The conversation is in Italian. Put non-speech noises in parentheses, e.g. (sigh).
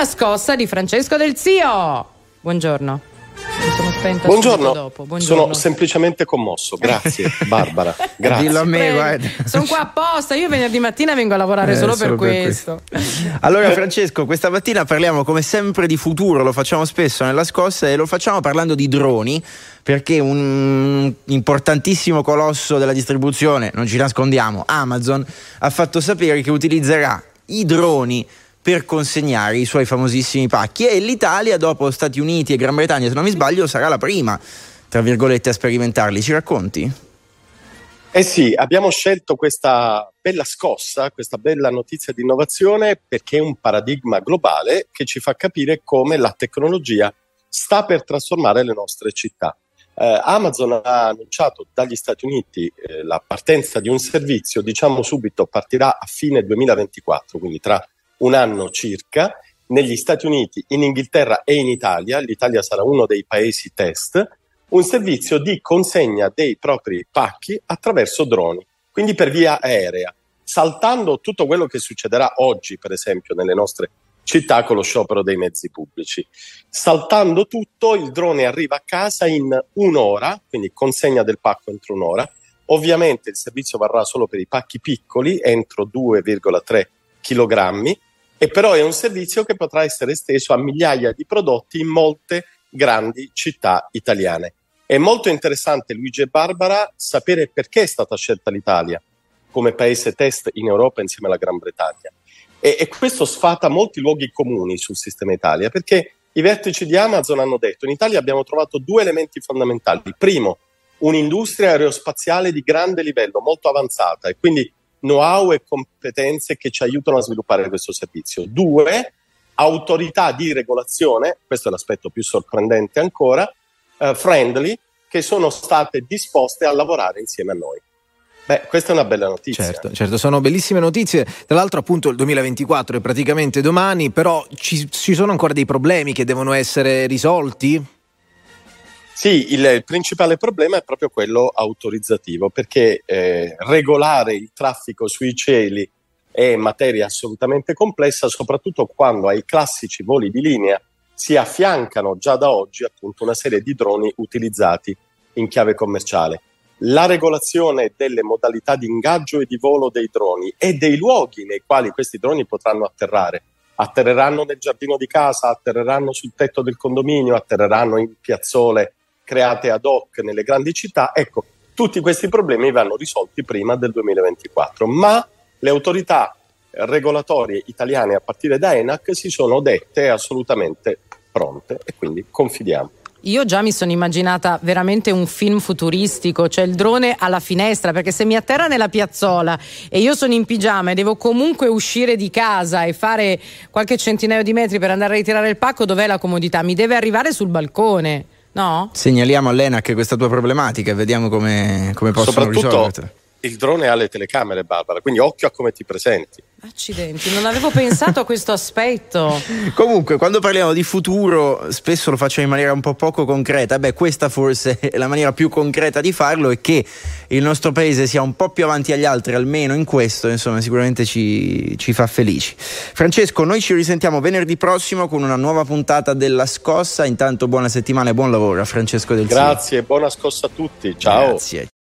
la scossa di Francesco Del Zio. Buongiorno. Mi sono spenta Buongiorno. dopo. Buongiorno. Sono semplicemente commosso. Grazie, (laughs) Barbara. Grazie. Dillo a me, guarda. Sono qua apposta. Io venerdì mattina vengo a lavorare Eh, solo, per solo per questo. Allora Francesco, questa mattina parliamo come sempre di futuro, lo facciamo spesso nella scossa e lo facciamo parlando di droni, perché un importantissimo colosso della distribuzione, non ci nascondiamo, Amazon, ha fatto sapere che utilizzerà i droni per consegnare i suoi famosissimi pacchi e l'Italia, dopo Stati Uniti e Gran Bretagna, se non mi sbaglio, sarà la prima, tra virgolette, a sperimentarli. Ci racconti? Eh sì, abbiamo scelto questa bella scossa, questa bella notizia di innovazione perché è un paradigma globale che ci fa capire come la tecnologia sta per trasformare le nostre città. Eh, Amazon ha annunciato dagli Stati Uniti eh, la partenza di un servizio, diciamo subito, partirà a fine 2024, quindi tra un anno circa, negli Stati Uniti, in Inghilterra e in Italia, l'Italia sarà uno dei paesi test, un servizio di consegna dei propri pacchi attraverso droni, quindi per via aerea, saltando tutto quello che succederà oggi, per esempio, nelle nostre città con lo sciopero dei mezzi pubblici. Saltando tutto, il drone arriva a casa in un'ora, quindi consegna del pacco entro un'ora. Ovviamente il servizio varrà solo per i pacchi piccoli, entro 2,3 kg, e però è un servizio che potrà essere esteso a migliaia di prodotti in molte grandi città italiane. È molto interessante, Luigi e Barbara, sapere perché è stata scelta l'Italia come paese test in Europa insieme alla Gran Bretagna. E, e questo sfata molti luoghi comuni sul sistema Italia, perché i vertici di Amazon hanno detto in Italia abbiamo trovato due elementi fondamentali. Primo, un'industria aerospaziale di grande livello, molto avanzata, e quindi know-how e competenze che ci aiutano a sviluppare questo servizio. Due, autorità di regolazione, questo è l'aspetto più sorprendente ancora, eh, friendly, che sono state disposte a lavorare insieme a noi. Beh, questa è una bella notizia. Certo, certo, sono bellissime notizie. Tra l'altro, appunto, il 2024 è praticamente domani, però ci, ci sono ancora dei problemi che devono essere risolti? Sì, il, il principale problema è proprio quello autorizzativo, perché eh, regolare il traffico sui cieli è materia assolutamente complessa, soprattutto quando ai classici voli di linea si affiancano già da oggi appunto una serie di droni utilizzati in chiave commerciale. La regolazione delle modalità di ingaggio e di volo dei droni e dei luoghi nei quali questi droni potranno atterrare. Atterreranno nel giardino di casa, atterreranno sul tetto del condominio, atterreranno in piazzole create ad hoc nelle grandi città. Ecco, tutti questi problemi vanno risolti prima del 2024, ma le autorità regolatorie italiane a partire da ENAC si sono dette assolutamente pronte e quindi confidiamo. Io già mi sono immaginata veramente un film futuristico, cioè il drone alla finestra, perché se mi atterra nella piazzola e io sono in pigiama e devo comunque uscire di casa e fare qualche centinaio di metri per andare a ritirare il pacco, dov'è la comodità? Mi deve arrivare sul balcone, no? Segnaliamo all'ENAC questa tua problematica e vediamo come, come possono Soprattutto risolverla. Il drone ha le telecamere, Barbara, quindi occhio a come ti presenti. Accidenti, non avevo pensato a questo aspetto. (laughs) Comunque, quando parliamo di futuro, spesso lo facciamo in maniera un po' poco concreta. Beh, questa forse è la maniera più concreta di farlo e che il nostro paese sia un po' più avanti agli altri, almeno in questo, insomma, sicuramente ci, ci fa felici. Francesco, noi ci risentiamo venerdì prossimo con una nuova puntata della scossa. Intanto, buona settimana e buon lavoro a Francesco Del Zio. Grazie, buona scossa a tutti. Ciao. Grazie.